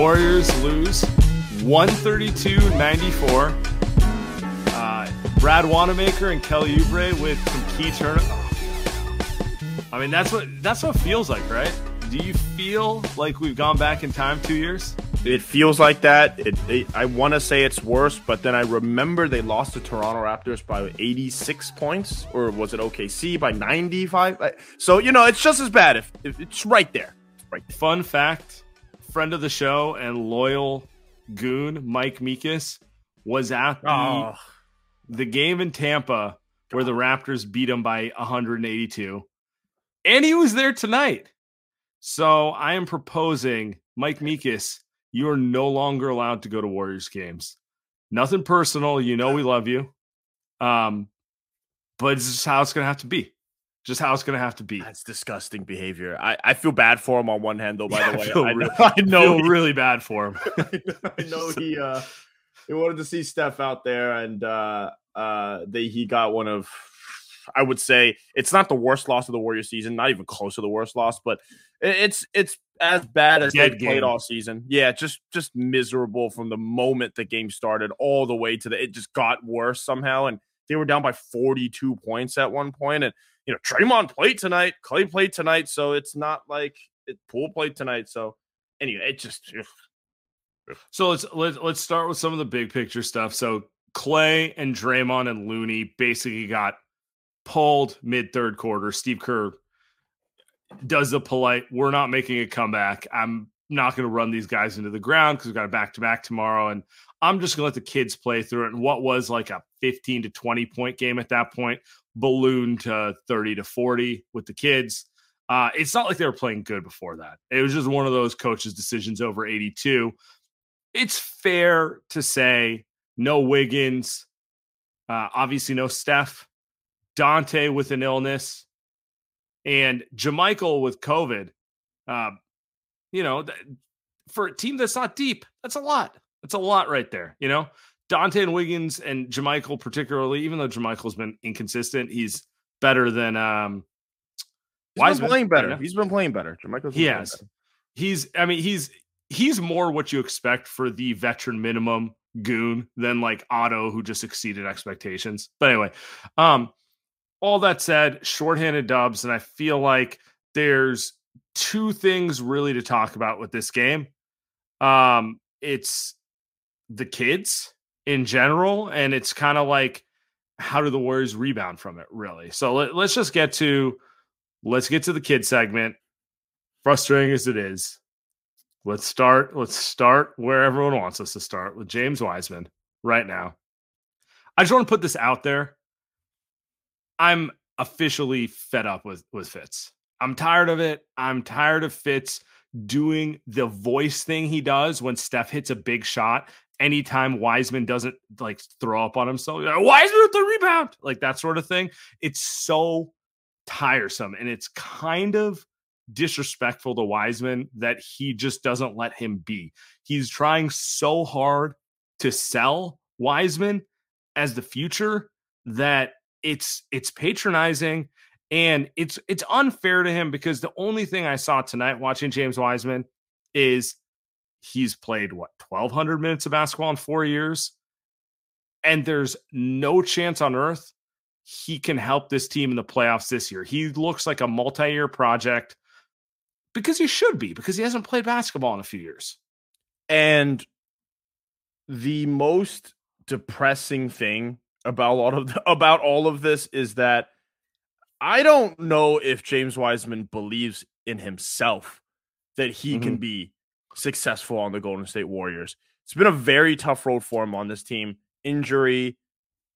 Warriors lose 132-94. Uh, Brad Wanamaker and Kelly Oubre with some key turn. Oh. I mean, that's what that's what it feels like, right? Do you feel like we've gone back in time two years? It feels like that. It, it, I want to say it's worse, but then I remember they lost to Toronto Raptors by 86 points, or was it OKC by 95? So you know, it's just as bad. If, if it's right there, right. There. Fun fact: friend of the show and loyal goon Mike Meekus was at the, Oh. the game in Tampa where the Raptors beat him by 182, and he was there tonight. So I am proposing, Mike Meekus, you are no longer allowed to go to Warriors games. Nothing personal. You know we love you. Um, but this is how it's gonna have to be. Just how it's gonna have to be. That's disgusting behavior. I, I feel bad for him on one hand, though. By Yeah, the I way, feel I, know, I know he- really bad for him. I know he uh he wanted to see Steph out there and uh uh they he got one of I would say it's not the worst loss of the Warrior season, not even close to the worst loss, but it's it's as bad as they played all season. Yeah, just just miserable from the moment the game started all the way to the it just got worse somehow and they were down by 42 points at one point and you know Draymond played tonight, Klay played tonight, so it's not like it Poole played tonight, so anyway, it just ugh. So let's let's let's start with some of the big picture stuff. So Klay and Draymond and Looney basically got pulled mid third quarter. Steve Kerr does the polite, we're not making a comeback. I'm not going to run these guys into the ground because we've got a back to back tomorrow. And I'm just going to let the kids play through it. And what was like a 15 to 20 point game at that point ballooned to 30 to 40 with the kids. Uh, it's not like they were playing good before that. It was just one of those coaches' decisions over 82 it's fair to say no Wiggins, uh, obviously no Steph, Donte with an illness, and JaMychal with COVID. Uh, you know, th- for a team that's not deep, that's a lot. That's a lot right there. You know, Donte and Wiggins and JaMychal particularly, even though JaMychal's been inconsistent, he's better than um, He's been playing better. He's been playing better. JaMychal's been He playing has. better. He's, I mean, he's he's more what you expect for the veteran minimum goon than like Otto, who just exceeded expectations. But anyway, um, all that said, shorthanded dubs, and I feel like there's two things really to talk about with this game. Um, it's the kids in general, and it's kind of like how do the Warriors rebound from it, really? So let, let's just get to let's get to the kid segment. Frustrating as it is, let's start. Let's start where everyone wants us to start with James Wiseman right now. I just want to put this out there. I'm officially fed up with with Fitz. I'm tired of it. I'm tired of Fitz doing the voice thing he does when Steph hits a big shot. Anytime Wiseman doesn't like throw up on himself, "Yeah, Wiseman with the rebound, like that sort of thing. It's so tiresome and it's kind of disrespectful to Wiseman that he just doesn't let him be. He's trying so hard to sell Wiseman as the future that it's it's patronizing and it's it's unfair to him because the only thing I saw tonight watching James Wiseman is he's played what 1200 minutes of basketball in 4 years and there's no chance on earth he can help this team in the playoffs this year. He looks like a multi-year project because he should be because he hasn't played basketball in a few years. And the most depressing thing about a lot of the, about all of this is that I don't know if James Wiseman believes in himself that he mm-hmm. can be successful on the Golden State Warriors. It's been a very tough road for him on this team. Injury,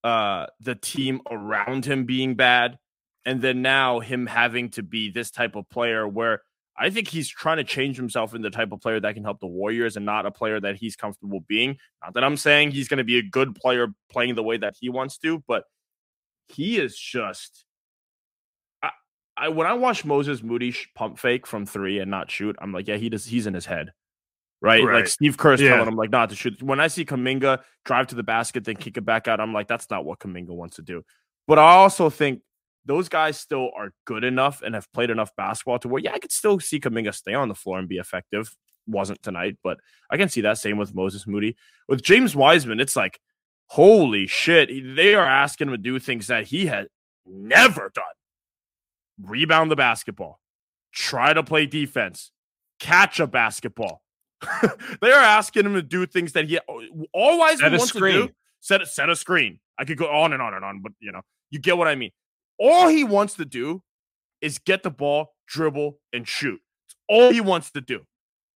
uh, the team around him being bad, and then now him having to be this type of player where I think he's trying to change himself into the type of player that can help the Warriors and not a player that he's comfortable being. Not that I'm saying he's going to be a good player playing the way that he wants to, but he is just. I, when I watch Moses Moody pump fake from three and not shoot, I'm like, yeah, he does. He's in his head, right? right. Like Steve Kerr's yeah. telling him like not to shoot. When I see Kuminga drive to the basket, then kick it back out, I'm like, that's not what Kuminga wants to do. But I also think those guys still are good enough and have played enough basketball to where, yeah, I could still see Kuminga stay on the floor and be effective. Wasn't tonight, but I can see that. Same with Moses Moody. With James Wiseman, it's like, holy shit. They are asking him to do things that he had never done rebound the basketball, try to play defense, catch a basketball. they are asking him to do things that he all Wiseman wants screen. to do. Set, set a screen. I could go on and on and on, but you know, you get what I mean. All he wants to do is get the ball, dribble, and shoot. It's all he wants to do.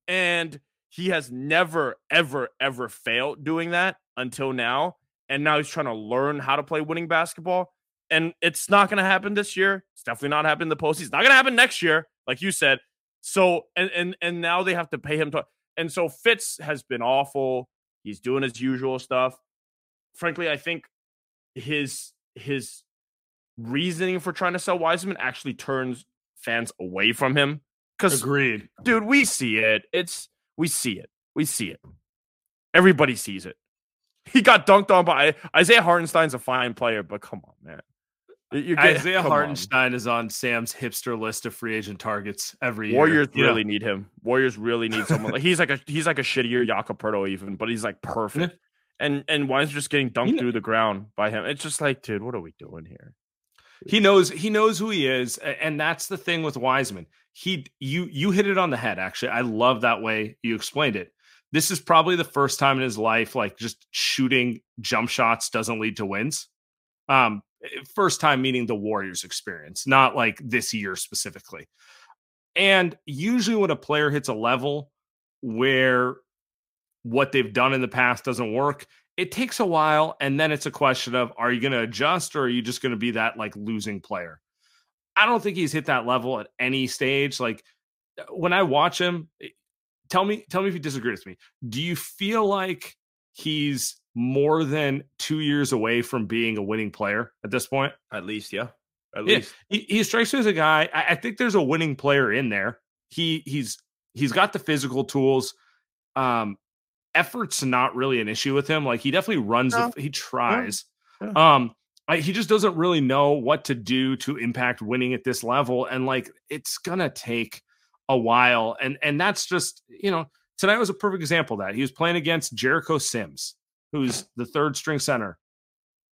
And he has never, ever, ever failed doing that until now. And now he's trying to learn how to play winning basketball. And it's not going to happen this year. It's definitely not happening in the postseason. It's not going to happen next year, like you said. So, and and and now they have to pay him to. And so Fitz has been awful. He's doing his usual stuff. Frankly, I think his his reasoning for trying to sell Wiseman actually turns fans away from him. Because agreed, dude, we see it. It's we see it. We see it. Everybody sees it. He got dunked on by Isaiah Hartenstein's a fine player, but come on, man. Getting, Isaiah Hartenstein on. is on Sam's hipster list of free agent targets every year. Warriors really need him. Warriors really need someone. like he's like a he's like a shittier Jakob even, but he's like perfect. and and is just getting dunked know, through the ground by him? It's just like, dude, what are we doing here? He knows he knows who he is, and that's the thing with Wiseman. He you you hit it on the head. Actually, I love that way you explained it. This is probably the first time in his life, like just shooting jump shots doesn't lead to wins. Um, first time meaning the Warriors experience, not like this year specifically. And usually, when a player hits a level where what they've done in the past doesn't work, it takes a while and then it's a question of are you going to adjust or are you just going to be that like losing player i don't think he's hit that level at any stage like uh, when i watch him eh, tell me tell me if you disagree with me do you feel like he's more than two years away from being a winning player at this point at least yeah at yeah, least he, he strikes me as a guy I, I think there's a winning player in there he he's he's got the physical tools um effort's not really an issue with him. Like he definitely runs, no. the, he tries. Yeah. Yeah. Um, I, he just doesn't really know what to do to impact winning at this level, and like it's gonna take a while. And and that's just you know tonight was a perfect example of that he was playing against Jericho Sims, who's the third string center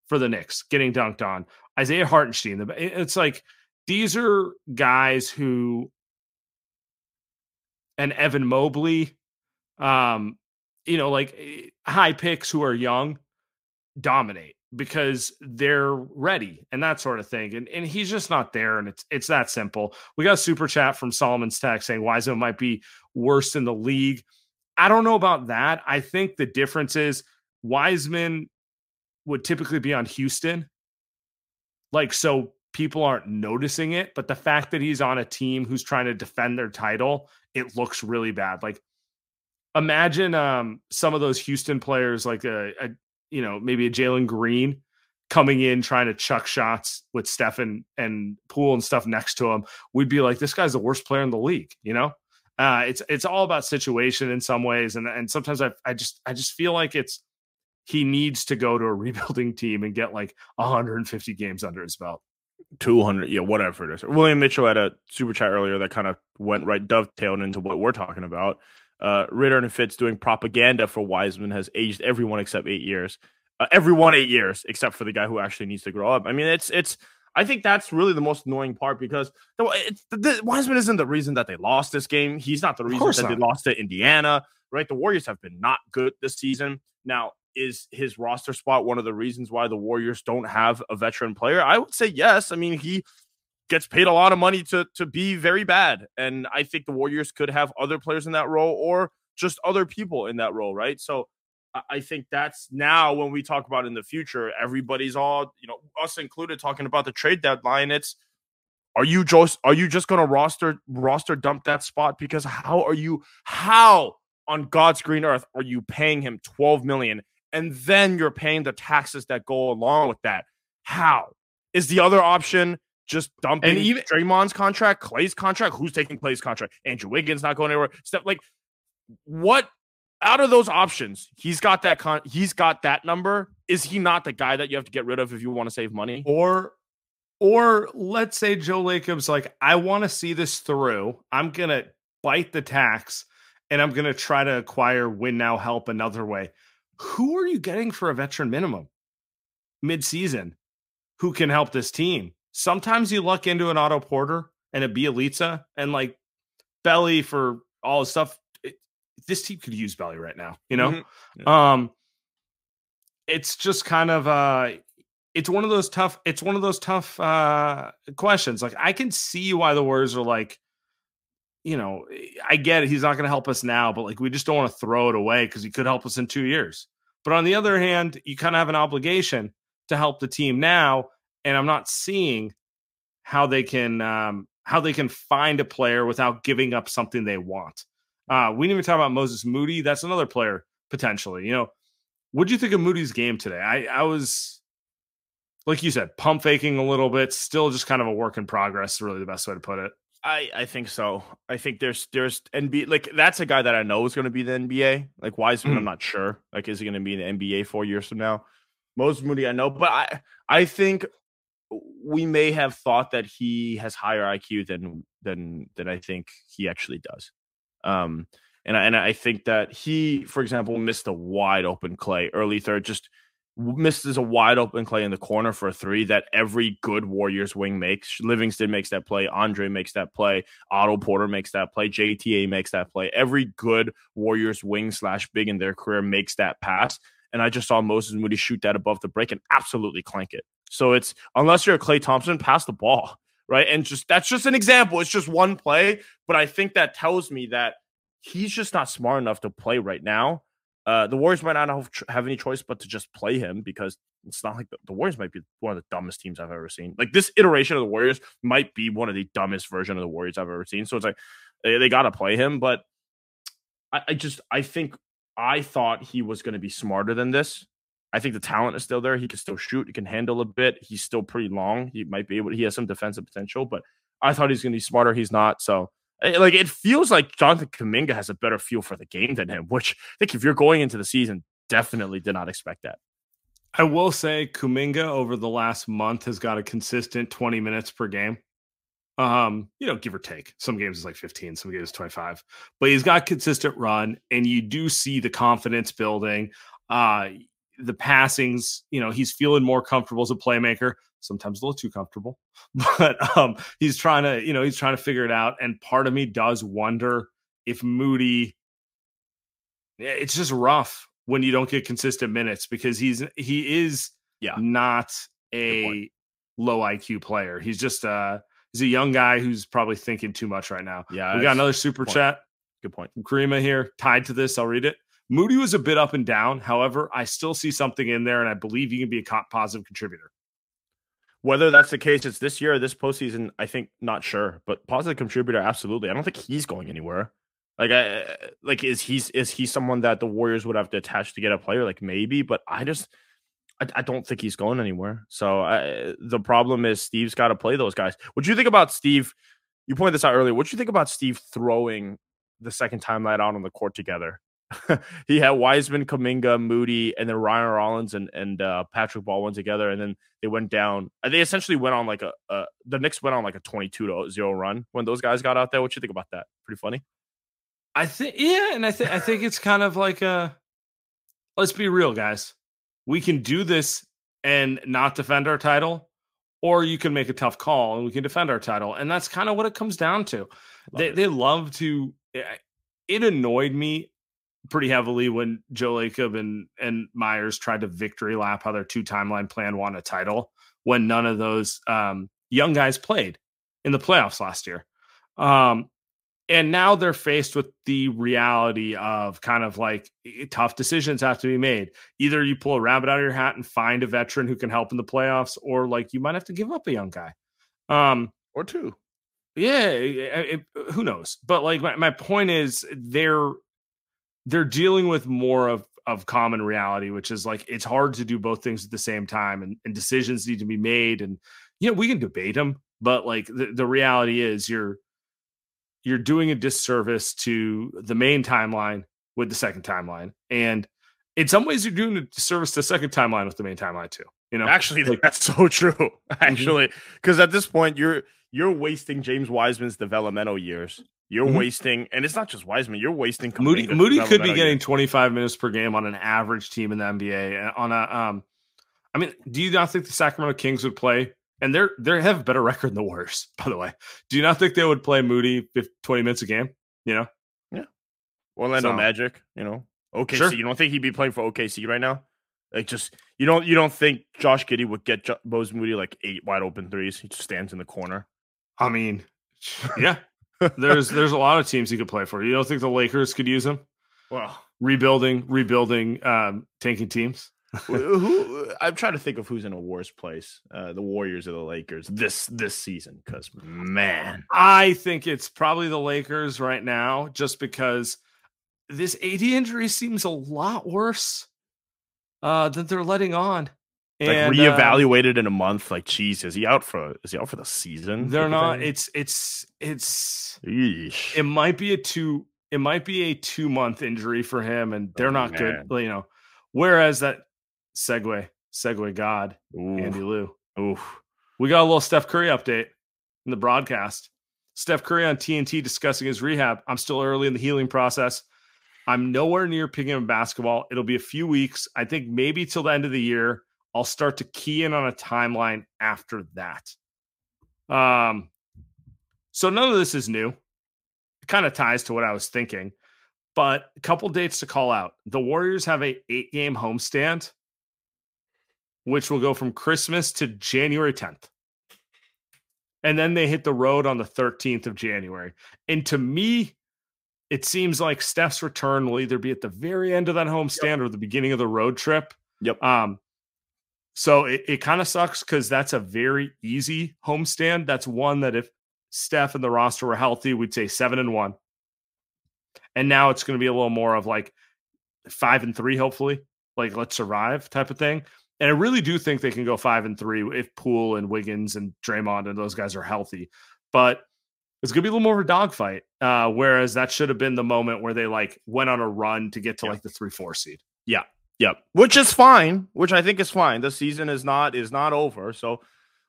for the Knicks, getting dunked on. Isaiah Hartenstein. It's like these are guys who and Evan Mobley, um, you know, like eh, high picks who are young dominate because they're ready and that sort of thing. And and he's just not there. And it's it's that simple. We got a super chat from Solomon's Tech saying Wiseman might be worse in the league. I don't know about that. I think the difference is Wiseman would typically be on Houston. Like so people aren't noticing it, but the fact that he's on a team who's trying to defend their title, it looks really bad. Like imagine um, some of those Houston players, like a, a you know maybe a Jalen Green coming in trying to chuck shots with Stephen and Poole and stuff next to him, we'd be like, this guy's the worst player in the league. You know, uh, it's it's all about situation in some ways, and and sometimes I I just I just feel like it's he needs to go to a rebuilding team and get like 150 games under his belt. 200, yeah, whatever it is. William Mitchell had a super chat earlier that kind of went right dovetailed into what we're talking about. Uh, Ritter and Fitz doing propaganda for Wiseman has aged everyone except eight years. Uh, everyone eight years except for the guy who actually needs to grow up. I mean, it's it's. I think that's really the most annoying part because the, the, Wiseman isn't the reason that they lost this game. He's not the reason that not. they lost to Indiana. Right? The Warriors have been not good this season. Now, is his roster spot one of the reasons why the Warriors don't have a veteran player? I would say yes. I mean, he gets paid a lot of money to to be very bad, and I think the Warriors could have other players in that role or just other people in that role, right? So I think that's now when we talk about in the future, everybody's all, you know, us included talking about the trade deadline. It's are you just are you just gonna roster roster dump that spot? Because how are you how on God's green earth are you paying him 12 million and then you're paying the taxes that go along with that. How is the other option just dumping and even Draymond's contract, Klay's contract? Who's taking Klay's contract? Andrew Wiggins not going anywhere. Stuff like what out of those options, he's got that con he's got that number. Is he not the guy that you have to get rid of if you want to save money? Or or let's say Joe Lacob's like, I want to see this through. I'm gonna bite the tax and I'm gonna try to acquire win now help another way who are you getting for a veteran minimum mid-season who can help this team? Sometimes you luck into an Otto Porter and a Bjelica and like Belly for all the stuff. It, this team could use Belly right now, you know? Mm-hmm. Yeah. Um it's just kind of uh it's one of those tough it's one of those tough uh questions. Like I can see why the Warriors are like you know, I get it. He's not going to help us now, but like we just don't want to throw it away because he could help us in two years. But on the other hand, you kind of have an obligation to help the team now, and I'm not seeing how they can um, how they can find a player without giving up something they want. Uh, we didn't even talk about Moses Moody. That's another player potentially. You know, what do you think of Moody's game today? I, I was like you said, pump faking a little bit, still just kind of a work in progress. Really, the best way to put it. I, I think so. I think there's there's NBA like that's a guy that I know is going to be the NBA. Like Wiseman, mm. I'm not sure. Like, is he going to be in the NBA four years from now? Moses Moody, I know, but I I think we may have thought that he has higher IQ than than than I think he actually does. Um, and I, and I think that he, for example, missed a wide open Klay early third, just misses a wide open Klay in the corner for a three that every good Warriors wing makes. Livingston makes that play. Andre makes that play. Otto Porter makes that play. JTA makes that play. Every good Warriors wing slash big in their career makes that pass. And I just saw Moses Moody shoot that above the break and absolutely clank it. So it's unless you're a Klay Thompson, pass the ball. Right. And just that's just an example. It's just one play. But I think that tells me that he's just not smart enough to play right now uh, the Warriors might not have, have, any choice but to just play him because it's not like the, the, Warriors might be one of the dumbest teams I've ever seen. Like this iteration of the Warriors might be one of the dumbest version of the Warriors I've ever seen. So it's like they, they got to play him, but I, I, just I think I thought he was going to be smarter than this. I think the talent is still there. He can still shoot. He can handle a bit. He's still pretty long. He might be able. He has some defensive potential, but I thought he's going to be smarter. He's not. So like it feels like Jonathan Kuminga has a better feel for the game than him, which I think if you're going into the season, definitely did not expect that. I will say Kuminga over the last month has got a consistent 20 minutes per game. Um, you know, give or take. Some games is like 15, some games is 25. But he's got consistent run, and you do see the confidence building. Uh the passings, you know, he's feeling more comfortable as a playmaker sometimes a little too comfortable but um he's trying to you know he's trying to figure it out and part of me does wonder if moody it's just rough when you don't get consistent minutes because he's he is yeah. not a low iq player. He's just uh he's a young guy who's probably thinking too much right now. Yeah we got another super point. chat. Good point. From Karima here tied to this i'll read it. Moody was a bit up and down. However i still see something in there and i believe he can be a positive contributor whether that's the case, it's this year or this postseason. I think not sure, but positive contributor, absolutely. I don't think he's going anywhere. Like, I like is he's is he someone that the Warriors would have to attach to get a player? Like maybe, but I just I, I don't think he's going anywhere. So I, the problem is Steve's got to play those guys. What do you think about Steve? You pointed this out earlier. What do you think about Steve throwing the second time that out on the court together? he had Wiseman, Kuminga, Moody, and then Ryan Rollins and and uh, Patrick Baldwin together, and then they went down. uh, They essentially went on like a uh, the Knicks went on like a twenty two to zero run when those guys got out there. What you think about that? Pretty funny. I think yeah, and I think I think it's kind of like a let's be real, guys. We can do this and not defend our title, or you can make a tough call and we can defend our title. And that's kind of what it comes down to. Love They it. they love to eh, it annoyed me pretty heavily when Joe Lacob and and Myers tried to victory lap how their two timeline plan won a title when none of those um, young guys played in the playoffs last year. Um, and now they're faced with the reality of kind of like tough decisions have to be made. Either you pull a rabbit out of your hat and find a veteran who can help in the playoffs, or like you might have to give up a young guy. Um, Or two. yeah, it, it- who knows? But like my, my point is they're they're dealing with more of of common reality, which is like it's hard to do both things at the same time and, and decisions need to be made. And you know, we can debate them, but like the, the reality is you're you're doing a disservice to the main timeline with the second timeline. And in some ways you're doing a disservice to the second timeline with the main timeline too. You know, Actually, Like- that's so true. Mm-hmm. Actually, because at this point, you're you're wasting James Wiseman's developmental years. You're Mhm. wasting, and it's not just Wiseman. You're wasting Moody Moody could be getting years. 25 25 minutes per game on an average team in the NBA. On a um I mean, do you not think the Sacramento Kings would play and they're they have a better record than the Warriors, by the way. Do you not think they would play Moody 50, 20 minutes a game? You know? Yeah. Orlando So- Magic. You know, OKC. Sure. You don't think he'd be playing for OKC right now? Like, just you don't you don't think Josh Giddey would get jo- Bose Moody like eight wide open threes? He just stands in the corner. I mean, yeah. There's there's a lot of teams he could play for. You don't think the Lakers could use him? Well, Rebuilding, rebuilding, um, tanking teams. who, I'm trying to think of who's in a worse place, uh, the Warriors or the Lakers this this season. Because man, I think it's probably the Lakers right now, just because this AD injury seems a lot worse uh, than they're letting on. Like And, uh, reevaluated in a month. Like, geez, is he out for? Is he out for the season? they're not. thing? It's it's it's. Yeesh. It might be a two. It might be a two month injury for him, and they're Oh, not man. good. You know, whereas that segue segue god Oof. Andy Liu. Oof. We got a little Steph Curry update in the broadcast. Steph Curry on TNT discussing his rehab. I'm still early in the healing process. I'm nowhere near picking up basketball. It'll be a few weeks. I think maybe till the end of the year. I'll start to key in on a timeline after that. Um, so none of this is new. It kind of ties to what I was thinking, but a couple dates to call out. The Warriors have a eight game homestand, which will go from Christmas to January 10th. And then they hit the road on the 13th of January. And to me, it seems like Steph's return will either be at the very end of that homestand or the beginning of the road trip. Yep. Um, so it, it kind of sucks because that's a very easy homestand. That's one that if Steph and the roster were healthy, we'd say seven and one. And now it's going to be a little more of like five and three, hopefully, like let's survive type of thing. And I really do think they can go five and three if Poole and Wiggins and Draymond and those guys are healthy. But it's gonna be a little more of a dogfight. Uh, whereas that should have been the moment where they like went on a run to get to Yeah. like the three four seed. Yep. Which is fine. Which I think is fine. The season is not is not over. So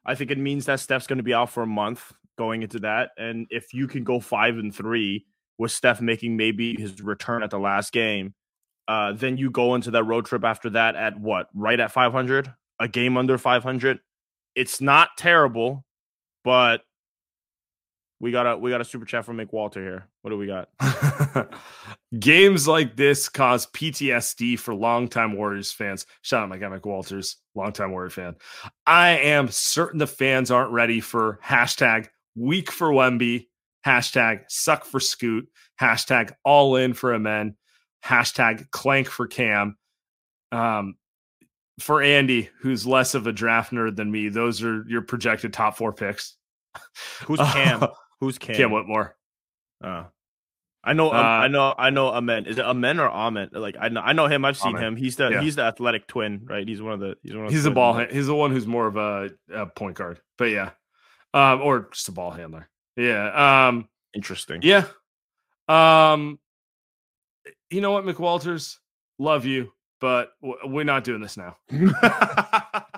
I think it means that Steph's going to be out for a month going into that. And if you can go five and three with Steph making maybe his return at the last game, uh, then you go into that road trip after that at what? Right at 500, a game under 500. It's not terrible, but we got a we got a super chat from McWalter here. What do we got? Games like this cause PTSD for longtime Warriors fans. Shout out my guy Mike Walters, longtime Warrior fan. I am certain the fans aren't ready for hashtag weak for Wemby, hashtag suck for Scoot, hashtag all in for Amen, hashtag clank for Cam. Um, for Andy, who's less of a draft nerd than me, those are your projected top four picks. Who's Cam? Who's Cam? Cam Whitmore. Uh, I know, um, Uh, I know, I know. Amen. Is it Amen or Amen? Like I know, I know him. I've seen Amen. him. He's the Yeah. he's the athletic twin, right? He's one of the he's one of the He's a ball. hand- He's the one who's more of a, a point guard. But yeah, um, or just a ball handler. Yeah. Um, Interesting. yeah. Um, you know what, McWalters, love you, but we're not doing this now.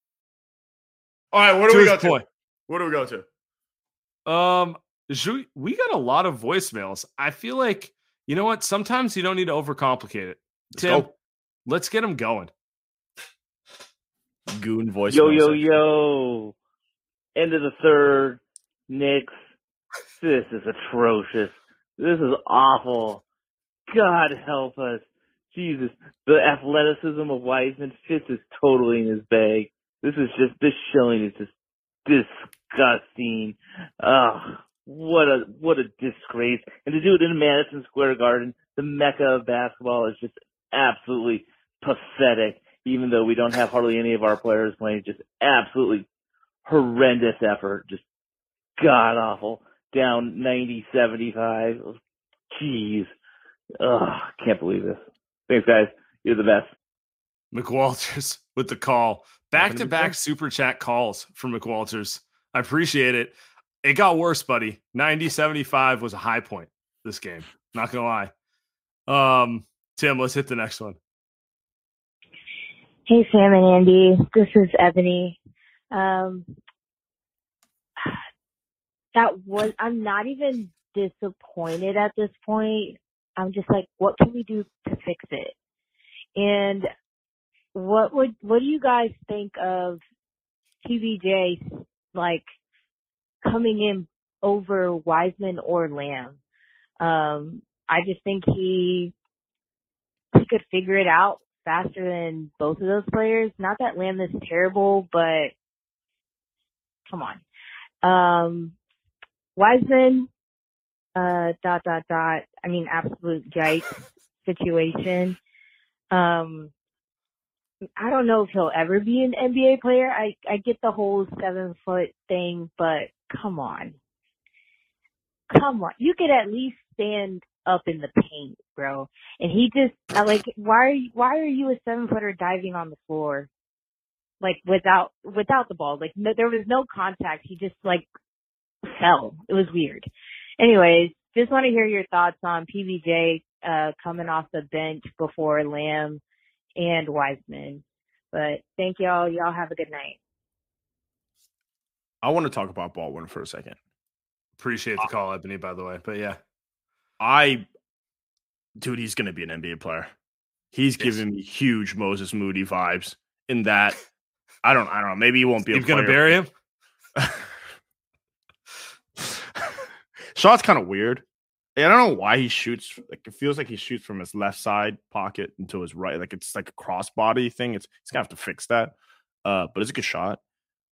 All right, what do we go to? Point. What do we go to? Um, we got a lot of voicemails. I feel like you know what? Sometimes you don't need to overcomplicate it. Let's Tim, go. let's get them going. Goon voice. Yo, yo, yo. End of the third. Knicks. This is atrocious. This is awful. God help us. Jesus. The athleticism of Wiseman Fitz is totally in his bag. This is just this showing is just disgusting. Ugh, what a what a disgrace! And to do it in Madison Square Garden, the mecca of basketball, is just absolutely pathetic. Even though we don't have hardly any of our players playing, just absolutely horrendous effort, just god awful. Down 90-75. Jeez. Ugh, can't believe this. Thanks, guys. You're the best. McWalters with the call. Back to back super chat calls from McWalters. I appreciate it. It got worse, buddy. 90 75 was a high point this game. Not gonna lie. Um, Tim, let's hit the next one. Hey Sam and Andy. This is Ebony. Um that was I'm not even disappointed at this point. I'm just like, what can we do to fix it? And what would what do you guys think of PBJ like coming in over Wiseman or Lamb? Um, I just think he he could figure it out faster than both of those players. Not that Lamb is terrible, but come on. Um, Wiseman, uh, dot, dot, dot. I mean, absolute yikes situation. Um, I don't know if he'll ever be an NBA player. I I get the whole seven foot thing, but come on, come on, you could at least stand up in the paint, bro. And he just like why are you, why are you a seven footer diving on the floor, like without without the ball? Like no, there was no contact. He just like fell. It was weird. Anyways, just want to hear your thoughts on PBJ uh coming off the bench before Lamb and Wiseman. But thank y'all. Y'all have a good night. I want to talk about Baldwin for a second. Appreciate the ah. call, Ebony, by the way. But yeah. I dude, he's gonna be an NBA player. He's yes. giving me huge Moses Moody vibes in that I don't I don't know. Maybe he won't be You're gonna bury him. Shot's kind of weird. I don't know why he shoots. Like it feels like he shoots from his left side pocket into his right. Like it's like a crossbody thing. It's he's gonna have to fix that. Uh, but it's a good shot.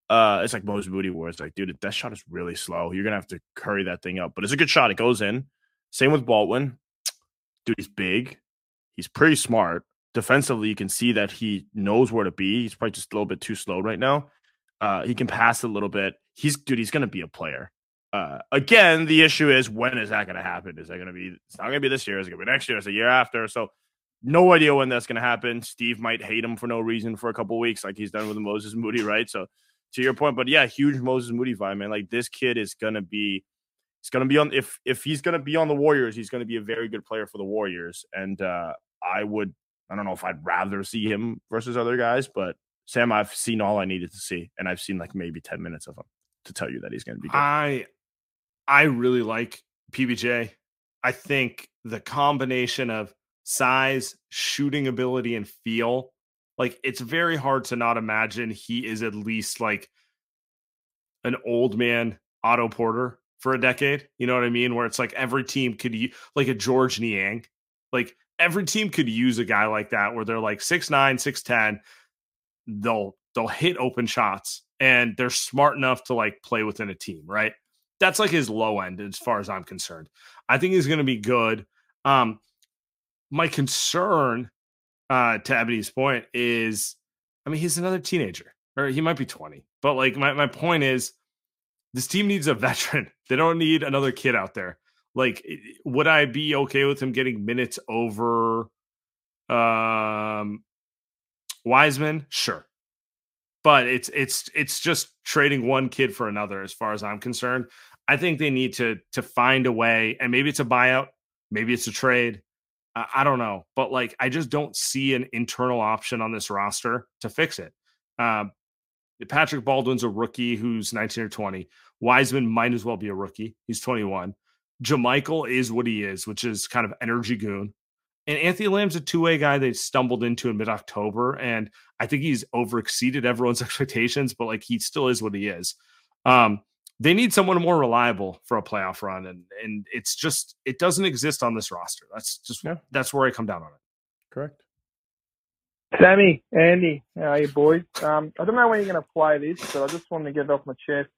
Uh, it's like Moses Moody, where it's like, dude, that shot is really slow. You're gonna have to curry that thing up. But it's a good shot. It goes in. Same with Baldwin. Dude, he's big. He's pretty smart. defensively, you can see that he knows where to be. He's probably just a little bit too slow right now. Uh, he can pass a little bit. He's dude. He's to be a player. Uh, again, the issue is when is that going to happen? Is that going to be? It's not going to be this year. Is it going to be next year? Is it a year after? So, no idea when that's going to happen. Steve might hate him for no reason for a couple weeks, like he's done with Moses Moody, right? So, to your point, but yeah, huge Moses Moody vibe, man. Like this kid is going to be. He's going to be on if if he's going to be on the Warriors, he's going to be a very good player for the Warriors, and uh, I would I don't know if I'd rather see him versus other guys, but Sam, I've seen all I needed to see, and I've seen like maybe ten minutes of him to tell you that he's going to be good. I I really like PBJ. I think the combination of size, shooting ability, and feel, like it's very hard to not imagine he is at least like an old man Otto Porter for a decade. You know what I mean? Where it's like every team could like a Georges Niang. Like every team could use a guy like that where they're like six nine, six ten. They'll they'll hit open shots and they're smart enough to like play within a team, right? That's like his low end as far as I'm concerned. I think he's going to be good. Um, my concern, uh, to Ebony's point, is I mean, he's another teenager, or he might be 20. But like, my, my point is, this team needs a veteran. They don't need another kid out there. Like, would I be okay with him getting minutes over um, Wiseman? Sure but it's it's it's just trading one kid for another as far as I'm concerned. I think they need to to find a way, and maybe it's a buyout, maybe it's a trade. I, don't know, but like I just don't see an internal option on this roster to fix it. Uh, Patrick Baldwin's a rookie who's 19 or 20. Wiseman might as well be a rookie. He's 21. JaMychal is what he is, which is kind of energy goon. And Anthony Lamb's a two way guy they stumbled into in mid October. And I think he's over exceeded everyone's expectations, but like he still is what he is. Um, they need someone more reliable for a playoff run, and and it's just it doesn't exist on this roster. That's just yeah. that's where I come down on it. Correct. Sammy, Andy, how are you boys? Um, I don't know when you're going to play this, but I just wanted to get it off my chest.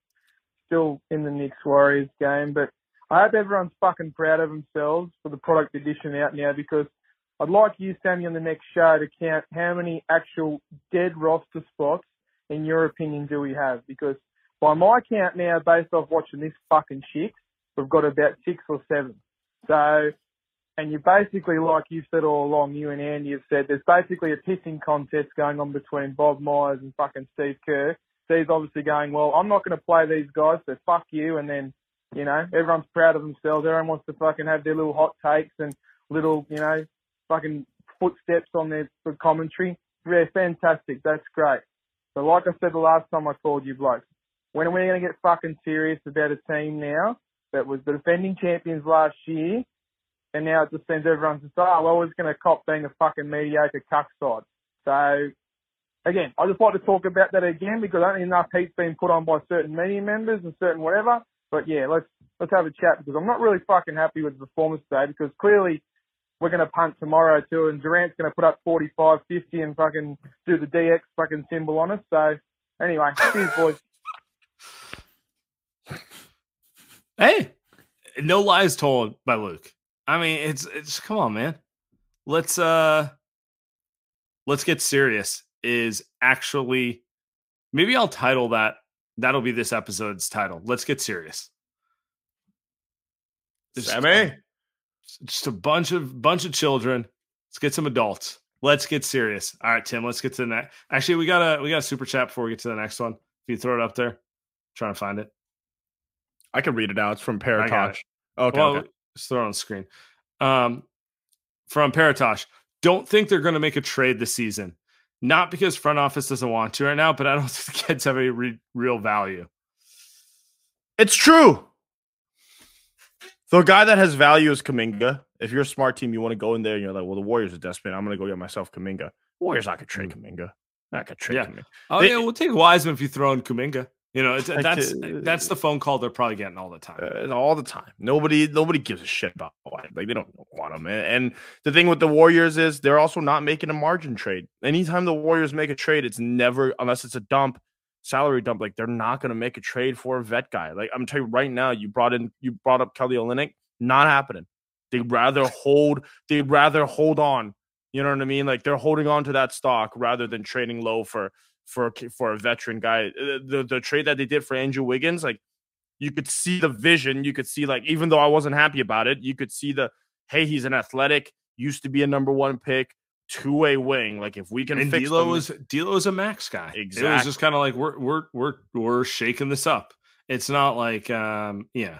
Still in the Knicks Warriors game, but I hope everyone's fucking proud of themselves for the product edition out now because I'd like you, Sammy, on the next show to count how many actual dead roster spots, in your opinion, do we have? Because by my count now, based off watching this fucking shit, we've got about six or seven. So, and you basically, like you've said all along, you and Andy have said, there's basically a pissing contest going on between Bob Myers and fucking Steve Kerr. Steve's obviously going, well, I'm not going to play these guys, so fuck you. And then, you know, everyone's proud of themselves. Everyone wants to fucking have their little hot takes and little, you know, fucking footsteps on their commentary. Yeah, fantastic. That's great. So like I said the last time I called you blokes, when are we going to get fucking serious about a team now that was the defending champions last year, and now it just seems everyone's just, oh, well, just going to cop being a fucking mediocre cuck side. So, again, I just like to talk about that again because I don't think enough heat's been put on by certain media members and certain whatever. But yeah, let's let's have a chat because I'm not really fucking happy with the performance today because clearly we're going to punt tomorrow too, and Durant's going to put up 45, 50 and fucking do the DX fucking symbol on us. So anyway, cheers, boys. Hey, no lies told by Luke. I mean, it's it's come on, man. Let's uh let's get serious. Is actually maybe I'll title that that'll be this episode's title. Let's get serious. Sammy? Just a bunch of bunch of children. Let's get some adults. Let's get serious. All right, Tim. Let's get to the next. Actually, we got a we got a super chat before we get to the next one. If you throw it up there, trying to find it. I can read it out. It's from Paratosh. Okay, well, okay. Just throw it on the screen. Um, from Paratosh. Don't think they're going to make a trade this season. Not because front office doesn't want to right now, but I don't think the kids have any re- real value. It's true. The guy that has value is Kuminga. If you're a smart team, you want to go in there and you're like, well, the Warriors are desperate. I'm going to go get myself Kuminga. Warriors not going to trade Kaminga. Kuminga. Not going to trade yeah. Kuminga. Oh, they, yeah. We'll take Wiseman if you throw in Kuminga. You know, that's that's the phone call they're probably getting all the time. Uh, all the time. Nobody nobody gives a shit about why. Like they don't want them. And the thing with the Warriors is they're also not making a margin trade. Anytime the Warriors make a trade, it's never unless it's a dump, salary dump. Like they're not going to make a trade for a vet guy. Like I'm telling you right now, you brought in you brought up Kelly Olynyk, not happening. They'd rather hold. They'd rather hold on You know what I mean? Like they're holding on to that stock rather than trading low for for for a veteran guy. Uh, the the trade that they did for Andrew Wiggins, like you could see the vision. You could see like even though I wasn't happy about it, you could see the hey, he's an athletic, used to be a number one pick, two way wing. Like if we can and fix D'Lo them- was D'Lo is a max guy. Exactly. It was just kind of like we're we're we're we're shaking this up. It's not like um yeah.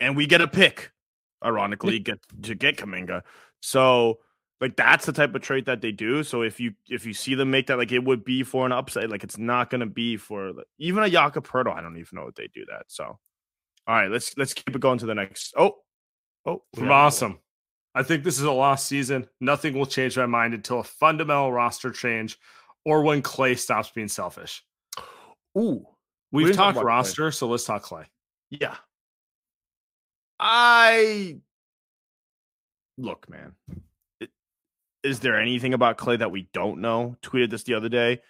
and we get a pick, ironically, get to get Kuminga. So like that's the type of trade that they do. So if you if you see them make that, like it would be for an upside. Like it's not gonna be for like, even a Pertl. I don't even know what they do that. So all right, let's let's keep it going to the next. Oh, oh, From awesome. I think this is a lost season. Nothing will change my mind until a fundamental roster change or when Klay stops being selfish. Ooh, We've talked roster, so let's talk Klay. yeah. I look, man. Is there anything about Klay that we don't know? Tweeted this the other day.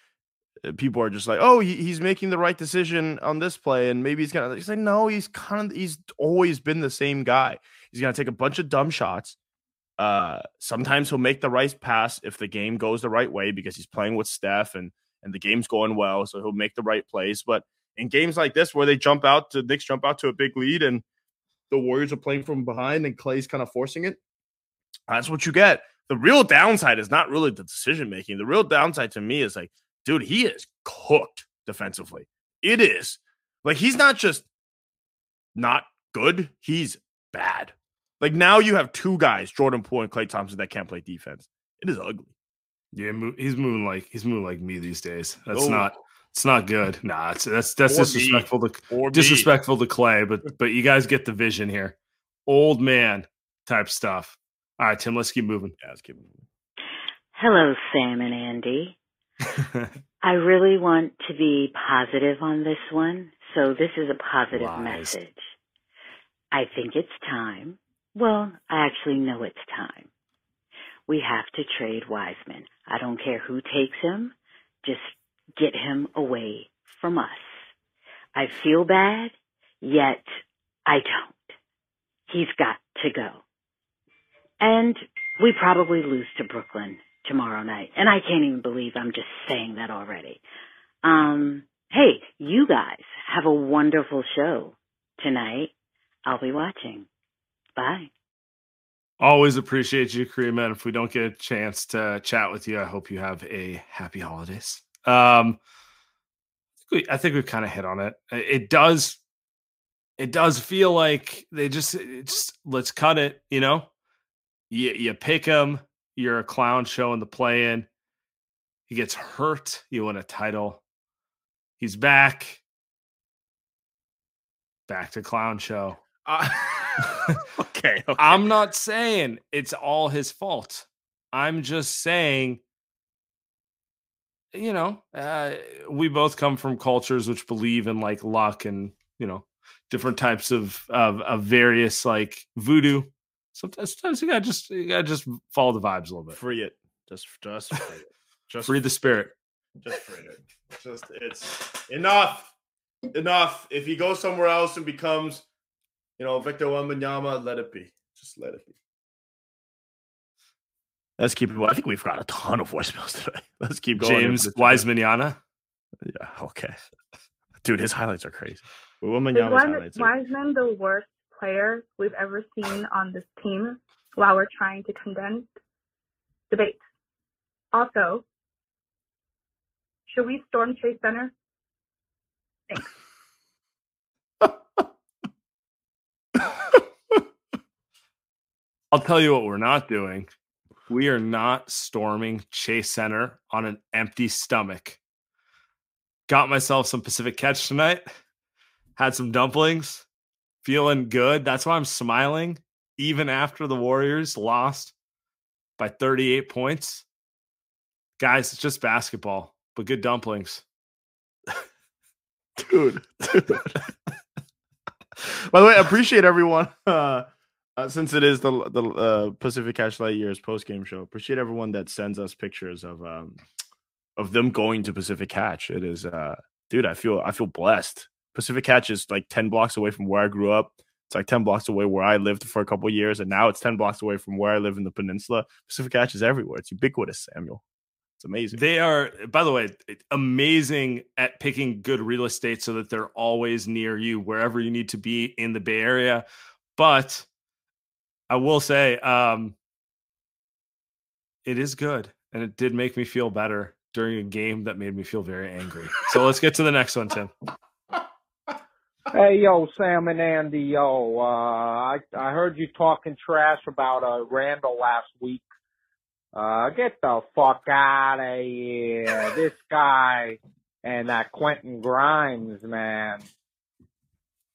Uh, People are just like, "Oh, he, he's making the right decision on this play, and maybe he's gonna." He's like, "No, he's kind of he's always been the same guy. He's gonna take a bunch of dumb shots. Uh, sometimes he'll make the right pass if the game goes the right way because he's playing with Steph and and the game's going well, so he'll make the right plays. But in games like this where they jump out to Knicks jump out to a big lead and the Warriors are playing from behind and Klay's kind of forcing it. That's what you get. The real downside is not really the decision making. The real downside to me is like, dude, he is cooked defensively. It is like he's not just not good, he's bad. Like now you have two guys, Jordan Poole and Klay Thompson, that can't play defense. It is ugly. Yeah, he's moving like he's moving like me these days. That's Oh. not it's not good. Nah, it's that's that's Or me. disrespectful to Or me. disrespectful to Klay, but but you guys get the vision here. Old man type stuff. All right, Tim, let's keep moving. Yeah, let's keep moving. Hello, Sam and Andy. I really want to be positive on this one, so this is a positive Lies. message. I think it's time. Well, I actually know it's time. We have to trade Wiseman. I don't care who takes him, just get him away from us. I feel bad, yet I don't. He's got to go. And we probably lose to Brooklyn tomorrow night. And I can't even believe I'm just saying that already. Um, hey, you guys have a wonderful show tonight. I'll be watching. Bye. Always appreciate you, Kareem. And if we don't get a chance to chat with you, I hope you have a happy holidays. Um, I think we've kind of hit on it. It does, it does feel like they just, it's let's cut it. You know, you you pick him, you're a clown show in the play in. He gets hurt, you win a title. He's back, back to clown show. Uh, okay, okay. I'm not saying it's all his fault. I'm just saying, you know, uh, we both come from cultures which believe in like luck and you know different types of of, of various like voodoo. Sometimes, sometimes you gotta just you gotta just follow the vibes a little bit. free it. Just just free it. Just Free the spirit. just free it. Just it's enough. Enough. If he goes somewhere else and becomes, you know, Victor Wembanyama, let it be. Just let it be. Let's keep it. I think we've got a ton of voicemails today. Let's keep going. James If- Wisemaniana. Yeah. Okay. Dude, his highlights are crazy. Is Wembanyama's highlights Wiseman the worst player we've ever seen on this team while we're trying to condense debate? Also, should we storm Chase Center? Thanks. I'll tell you what we're not doing. We are not storming Chase Center on an empty stomach. Got myself some Pacific Catch tonight. Had some dumplings. Feeling good. That's why I'm smiling even after the Warriors lost by 38 points. Guys, it's just basketball, but good dumplings. dude. By the way, I appreciate everyone. Uh, uh, since it is the the uh, Pacific Catch Light Years post game show, appreciate everyone that sends us pictures of um of them going to Pacific Catch. It is, uh, dude. I feel I feel blessed. Pacific Catch is like ten blocks away from where I grew up. It's like 10 blocks away where I lived for a couple years, and now it's 10 blocks away from where I live in the peninsula. Pacific Catch is everywhere. It's ubiquitous, Samuel. It's amazing. They are, by the way, amazing at picking good real estate so that they're always near you wherever you need to be in the Bay Area. But I will say, um, it is good, and it did make me feel better during a game that made me feel very angry. So let's get to the next one, Tim. Hey yo, Sam and Andy, yo, uh, I I heard you talking trash about uh Randle last week. Uh, get the fuck out of here. this guy and that Quentin Grimes, man,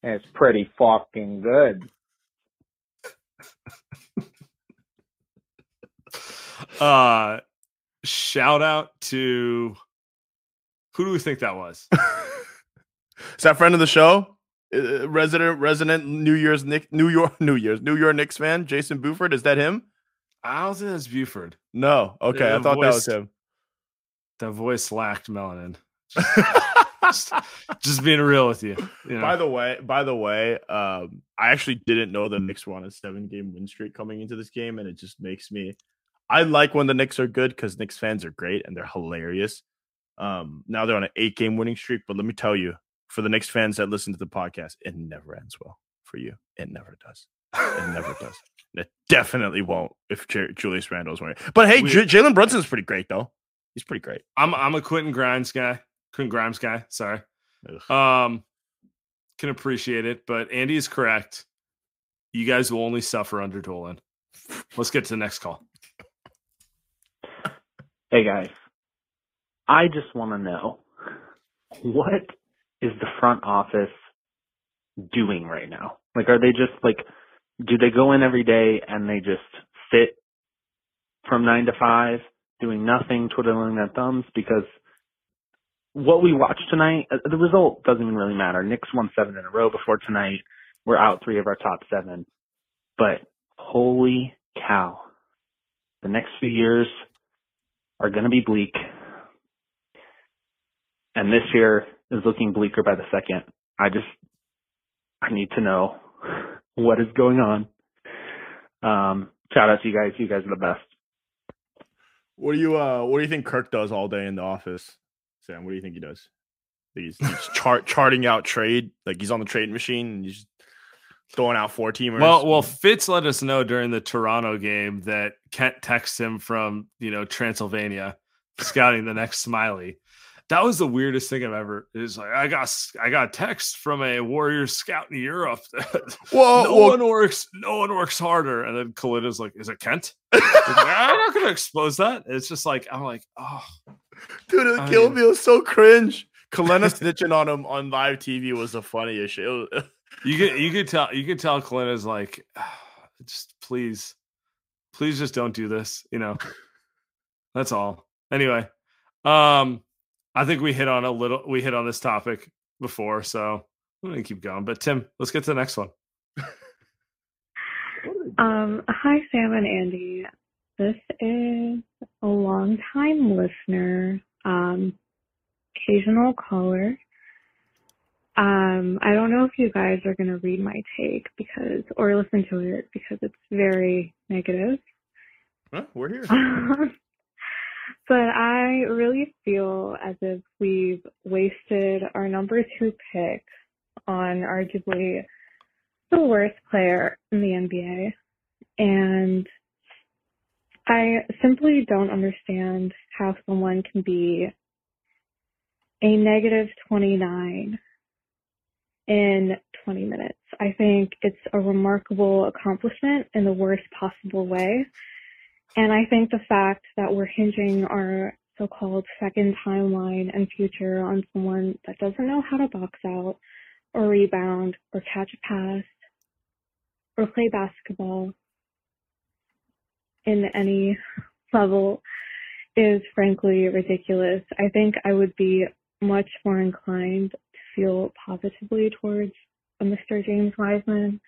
is pretty fucking good. Uh, shout out to who do we think that was? Is that friend of the show? Uh, resident resident New Year's Nick New York New Year's New York Knicks fan Jason Buford is that him? I don't think that's Buford. No, okay, The I thought that was him. That voice lacked melanin. Just, just being real with you. you know. By the way, by the way, um, I actually didn't know the Knicks were on a seven game win streak coming into this game, and it just makes me. I like when the Knicks are good because Knicks fans are great and they're hilarious. Um, now they're on an eight game winning streak, but let me tell you, for the Knicks fans that listen to the podcast, it never ends well for you. It never does. It never does. It definitely won't if J- Julius Randle's wearing. it. But hey, We- J- Jalen Brunson's pretty great though. He's pretty great. I'm I'm a Quentin Grimes guy. Quentin Grimes guy. Sorry. Ugh. Um, can appreciate it, but Andy is correct. You guys will only suffer under Dolan. Let's get to the next call. Hey guys, I just want to know what is the front office doing right now? Like, are they just like, do they go in every day and they just sit from nine to five doing nothing, twiddling their thumbs? Because what we watched tonight, uh, the result doesn't even really matter. Knicks won seven in a row before tonight. We're out three of our top seven. But holy cow. The next few years are going to be bleak. And this year is looking bleaker by the second. I just, I need to know what is going on. Um, shout out to you guys. You guys are the best. What do you uh what do you think Kirk does all day in the office? Sam, what do you think he does? He's, he's chart charting out trade, like he's on the trade machine and he's throwing out four teamers. Well, well, Fitz let us know during the Toronto game that Kent texts him from you know Transylvania, scouting the next Smiley. That was the weirdest thing I've ever. Is like I got I got a text from a Warriors scout in Europe. that Well, no well- one works. No one works harder. And then Kelenna's like, "Is it Kent?" Like, I'm not going to expose that. It's just like I'm like, oh, dude, I the kill mean- me was so cringe. Kelenna snitching on him on live TV was the funniest shit. Was- you could you could tell you could tell Kelenna's like, just please, please just don't do this. You know, that's all. Anyway, um, I think we hit on a little. We hit on this topic before, so I'm gonna keep going. But Tim, let's get to the next one. Um, hi, Sam and Andy. This is a long time listener, um, occasional caller. Um, I don't know if you guys are going to read my take because, or listen to it because it's very negative. Huh? We're here. but I really feel as if we've wasted our number two pick on arguably the worst player in the NBA. And I simply don't understand how someone can be a negative 29 in 20 minutes. I think it's a remarkable accomplishment in the worst possible way. And I think the fact that we're hinging our so-called second timeline and future on someone that doesn't know how to box out or rebound or catch a pass or play basketball in any level is frankly ridiculous. I think I would be much more inclined to feel positively towards Mr. James Wiseman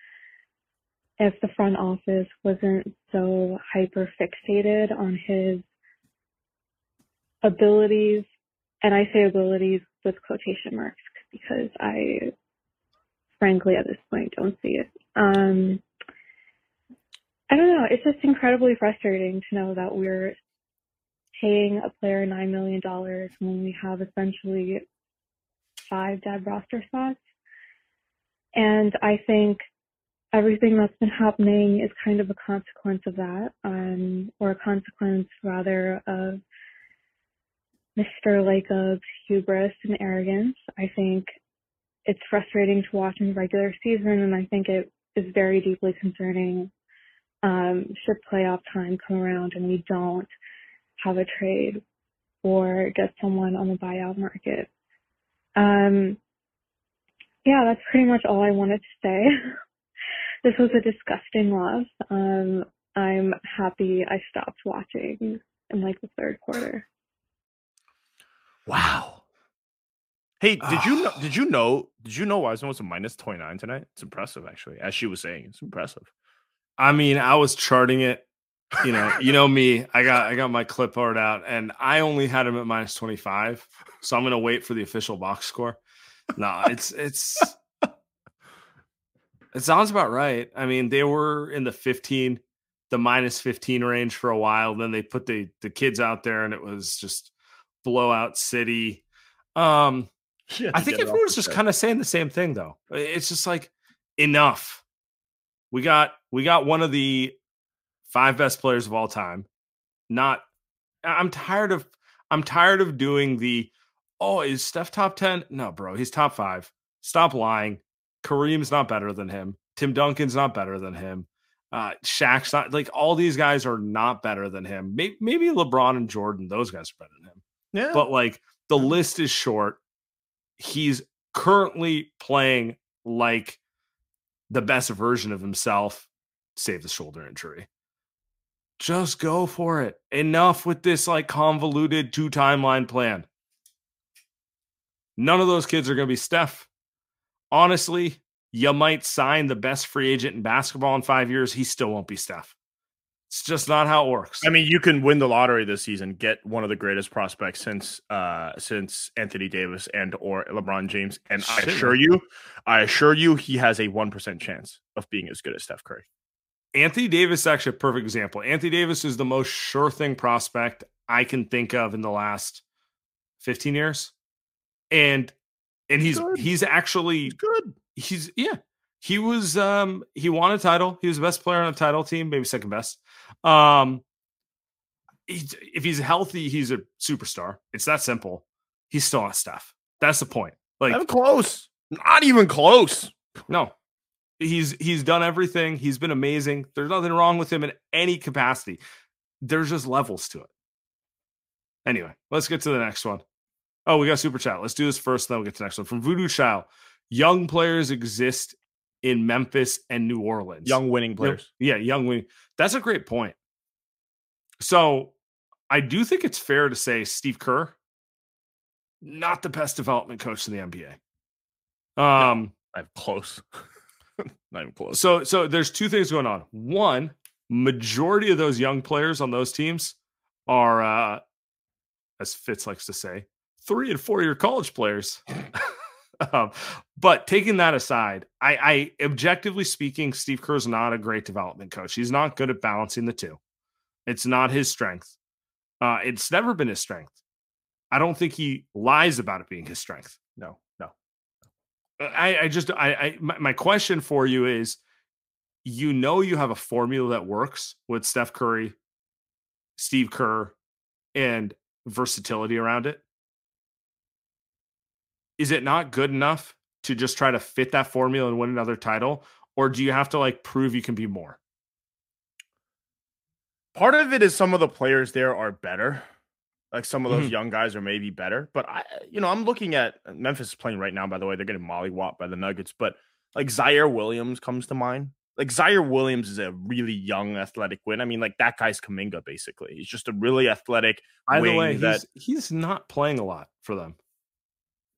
if the front office wasn't so hyper fixated on his abilities, and I say abilities with quotation marks because I frankly, at this point, don't see it. Um, I don't know. It's just incredibly frustrating to know that we're paying a player $9 million when we have essentially five dead roster spots. And I think everything that's been happening is kind of a consequence of that, um, or a consequence rather of Mr. Lacob's hubris and arrogance. I think it's frustrating to watch in regular season, and I think it is very deeply concerning um, should playoff time come around and we don't have a trade or get someone on the buyout market. Um, yeah, that's pretty much all I wanted to say. this was a disgusting loss. Um, I'm happy I stopped watching in like the third quarter. Wow. Hey, did you know? Did you know? Did you know Wiseman was a minus twenty nine tonight? It's impressive, actually. As she was saying, it's impressive. I mean, I was charting it. You know, you know me. I got I got my clipboard out, and I only had him at minus twenty five. So I'm gonna wait for the official box score. No, it's it's it sounds about right. I mean, they were in the fifteen, the minus fifteen range for a while. Then they put the the kids out there, and it was just blowout city. Um, Yeah, I think get it off everyone's just kind of saying the same thing though. It's just like enough. We got we got one of the five best players of all time. Not I'm tired of I'm tired of doing the oh, is Steph top 10? No, bro, he's top 5. Stop lying. Kareem's not better than him. Tim Duncan's not better than him. Uh Shaq's not like all these guys are not better than him. Maybe, maybe LeBron and Jordan, those guys are better than him Yeah. but like the list is short. He's currently playing like the best version of himself, save the shoulder injury. Just go for it. Enough with this like convoluted two timeline plan. None of those kids are going to be Steph. Honestly, you might sign the best free agent in basketball in five years. He still won't be Steph. It's just not how it works. I mean, you can win the lottery this season, get one of the greatest prospects since uh since Anthony Davis and or LeBron James, and I assure you, I assure you, he has a one percent chance of being as good as Steph Curry. Anthony Davis is actually a perfect example. Anthony Davis is the most sure thing prospect I can think of in the last 15 years. And and he's Good. he's actually Good. he's yeah. He was um he won a title. He was the best player on a title team, maybe second best. Um he's, if he's healthy, he's a superstar. It's that simple. He's still on Steph. That's the point. Like Not close. Not even close. no. He's he's done everything. He's been amazing. There's nothing wrong with him in any capacity. There's just levels to it. Anyway, let's get to the next one. Oh, we got super chat. Let's do this first, then we'll get to the next one. From Voodoo Child. Young players exist in Memphis and New Orleans. Young winning players. Yeah, young winning. That's a great point. So I do think it's fair to say Steve Kerr, not the best development coach in the NBA. Um, I'm close. Not even close. so so there's two things going on. One, majority of those young players on those teams are uh as Fitz likes to say, three and four year college players. um, but taking that aside, I, I objectively speaking, Steve Kerr is not a great development coach. He's not good at balancing the two. It's not his strength. Uh, it's never been his strength. I don't think he lies about it being his strength. No, no. I, I just I, I my, my question for you is you know you have a formula that works with Steph Curry, Steve Kerr, and versatility around it. Is it not good enough to just try to fit that formula and win another title? Or do you have to like prove you can be more? Part of it is some of the players there are better. Like some of those Mhm. young guys are maybe better. But I you know, I'm looking at Memphis is playing right now, by the way. They're getting mollywopped by the Nuggets. But like Ziaire Williams comes to mind. Like Ziaire Williams is a really young athletic win. I mean, like that guy's Kuminga, basically. He's just a really athletic By the way, that he's, he's not playing a lot for them.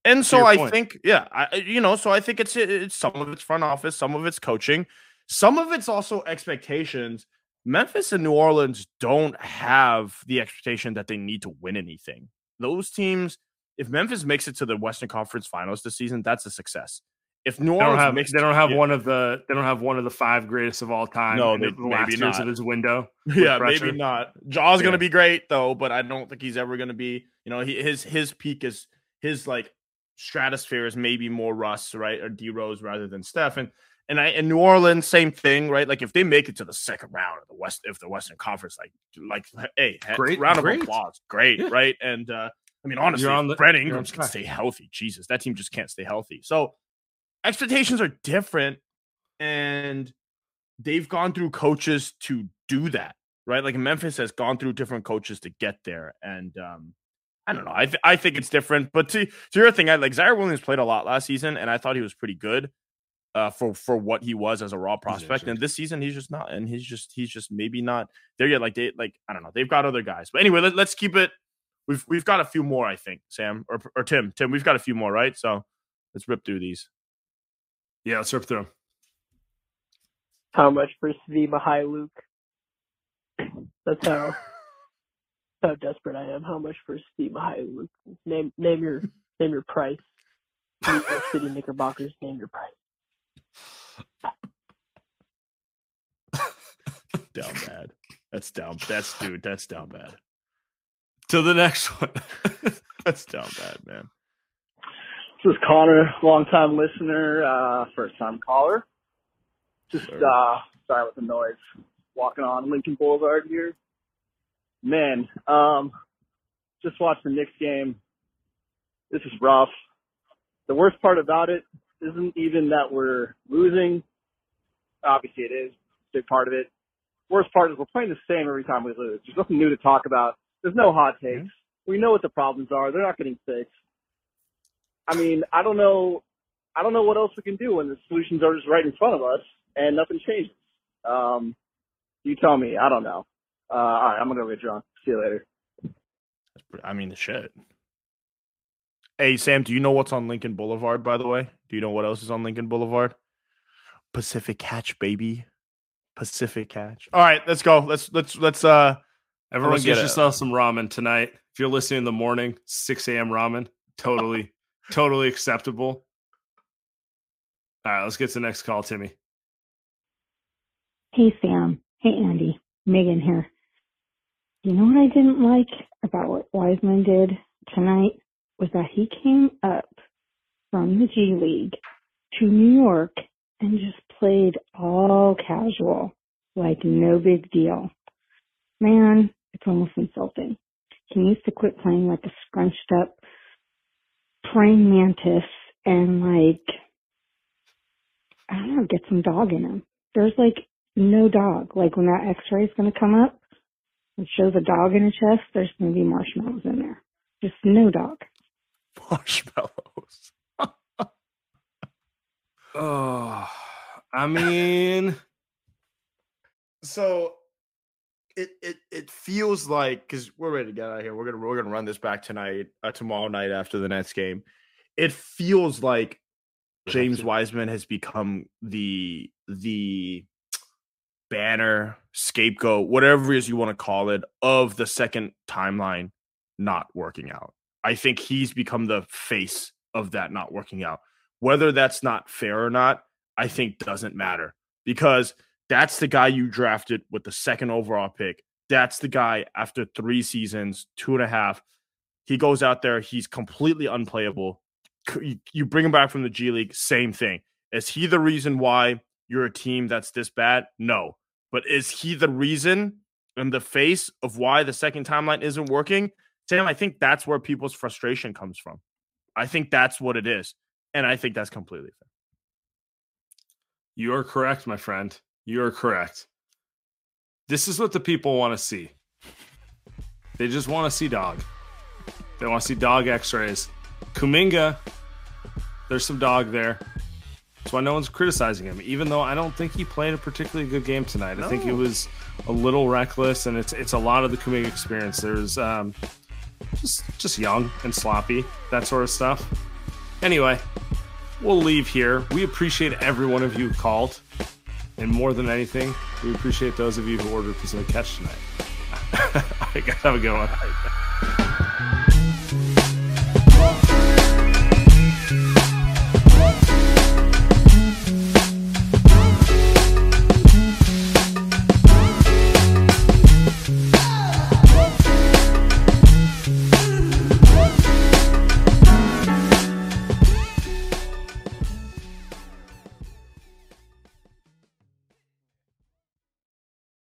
And so I point. think, yeah, I you know, so I think it's it's some of it's front office, some of it's coaching, some of it's also expectations. Memphis and New Orleans don't have the expectation that they need to win anything. Those teams, if Memphis makes it to the Western Conference Finals this season, that's a success. if New They don't Orleans have they don't have one of the they don't have one of the five greatest of all time. No, they- the last years not. of his window. Yeah, pressure. maybe not. Ja's Yeah. gonna be great though, but I don't think he's ever gonna be. You know, he, his his peak is his like stratosphere is maybe more Russ, right, or D Rose rather than Steph. And and I in New Orleans, same thing, right? Like if they make it to the second round of the West, if the Western Conference, like like hey, Great, round great. of applause, great, Yeah. right? And uh I mean, honestly, You're on if the- Brett Ingram can stay healthy. Jesus, that team just can't stay healthy. So expectations are different, and they've gone through coaches to do that, right? Like Memphis has gone through different coaches to get there, and um, I don't know. I th- I think it's different. But to to your thing, I like Ziaire Williams played a lot last season, and I thought he was pretty good. Uh, for for what he was as a raw prospect, and this season he's just not, and he's just he's just maybe not there yet. Like they like I don't know, they've got other guys, but anyway, let, let's keep it. We've we've got a few more, I think, Sam or or Tim. Tim, we've got a few more, right? So let's rip through these. Yeah, let's rip through 'em. How much for Svi Mykhailiuk? That's how how desperate I am. How much for Svi Mykhailiuk? Name name your name your price. New York City Knickerbockers, name your price. Down bad. That's down. That's dude. That's down bad. To the next one. That's down bad, man. This is Connor, longtime listener, uh, first time caller. Just Sir. uh sorry with the noise. Walking on Lincoln Boulevard here. Man, um just watched the Knicks game. This is rough. The worst part about it isn't even that we're losing. Obviously it is, big part of it. Worst part is we're playing the same every time we lose. There's nothing new to talk about. There's no hot takes. We know what the problems are. They're not getting fixed. I mean, I don't know. I don't know what else we can do when the solutions are just right in front of us and nothing changes. Um, you tell me. I don't know. Uh, all right, I'm gonna go get drunk. See you later. I mean, the shit. Hey, Sam, do you know what's on Lincoln Boulevard, by the way? Do you know what else is on Lincoln Boulevard? Pacific Catch, baby. Pacific Catch. All right, let's go. Let's let's let's uh Everyone let's get get yourself some ramen tonight. If you're listening in the morning, 6 a.m. ramen, totally, totally acceptable. All right, let's get to the next call, Timmy. Hey, Sam. Hey, Andy. Megan here. You know what I didn't like about what Wiseman did tonight was that he came up from the G League to New York and just played all casual, like no big deal. Man, it's almost insulting. He needs to quit playing like a scrunched up praying mantis and like, I don't know, get some dog in him. There's like no dog. Like when that x-ray is going to come up and shows a dog in a chest, there's going to be marshmallows in there. Just no dog. marshmallows. Oh, I mean, so it it it feels like because we're ready to get out of here. We're gonna we're gonna run this back tonight, uh, tomorrow night after the Nets game. It feels like James Wiseman has become the the banner scapegoat, whatever it is you want to call it, of the second timeline not working out. I think he's become the face of that not working out. Whether that's not fair or not, I think doesn't matter because that's the guy you drafted with the second overall pick. That's the guy after three seasons, two and a half. He goes out there, he's completely unplayable. You, bring him back from the G League, same thing. Is he the reason why you're a team that's this bad? No. But is he the reason and the face of why the second timeline isn't working? Sam, I think that's where people's frustration comes from. I think that's what it is. And I think that's completely fair. You are correct, my friend. You are correct. This is what the people want to see. They just want to see dog. They want to see dog x rays. Kuminga, there's some dog there. That's why no one's criticizing him, even though I don't think he played a particularly good game tonight. I think he was a little reckless, and it's it's a lot of the Kuminga experience. There's um, just just young and sloppy, that sort of stuff. Anyway, we'll leave here. We appreciate every one of you who called. And more than anything, we appreciate those of you who ordered Pacific Catch tonight. Right, guys, have a good one.